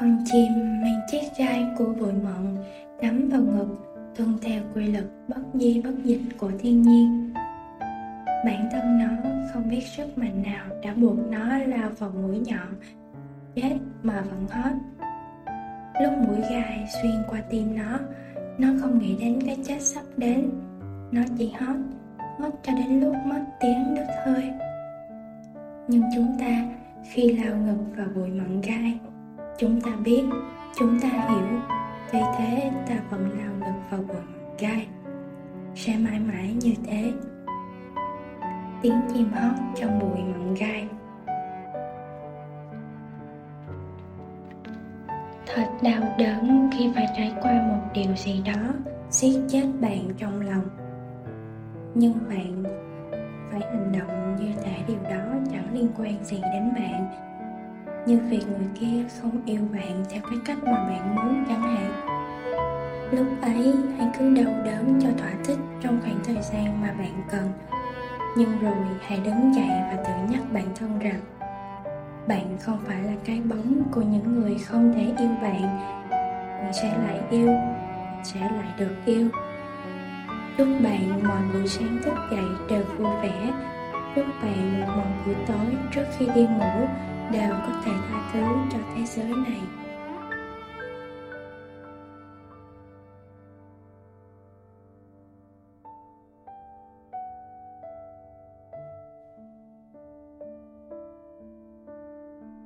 con chim mang chiếc gai của bụi mận nắm vào ngực, tuân theo quy luật bất di bất dịch của thiên nhiên. Bản thân nó không biết sức mạnh nào đã buộc nó lao vào mũi nhọn, chết mà vẫn hết. Lúc mũi gai xuyên qua tim nó nó không nghĩ đến cái chết sắp đến. Nó chỉ hót hót cho đến lúc mất tiếng đứt hơi. Nhưng chúng ta khi lao ngực vào bụi mận gai chúng ta biết, chúng ta hiểu. Vì thế, ta vẫn lao lực vào bụi gai. Sẽ mãi mãi như thế. Tiếng chim hót trong bụi mận gai. Thật đau đớn khi phải trải qua một điều gì đó siết chết bạn trong lòng. Nhưng bạn phải hành động như thể điều đó chẳng liên quan gì đến bạn như việc người kia không yêu bạn theo cái cách mà bạn muốn chẳng hạn. Lúc ấy, hãy cứ đau đớn cho thỏa thích trong khoảng thời gian mà bạn cần. Nhưng rồi, hãy đứng dậy và tự nhắc bản thân rằng, bạn không phải là cái bóng của những người không thể yêu bạn bạn sẽ lại yêu, sẽ lại được yêu. Chúc bạn mọi buổi sáng thức dậy đều vui vẻ. Chúc bạn mọi buổi tối trước khi đi ngủ đều có thể tha thứ cho thế giới này.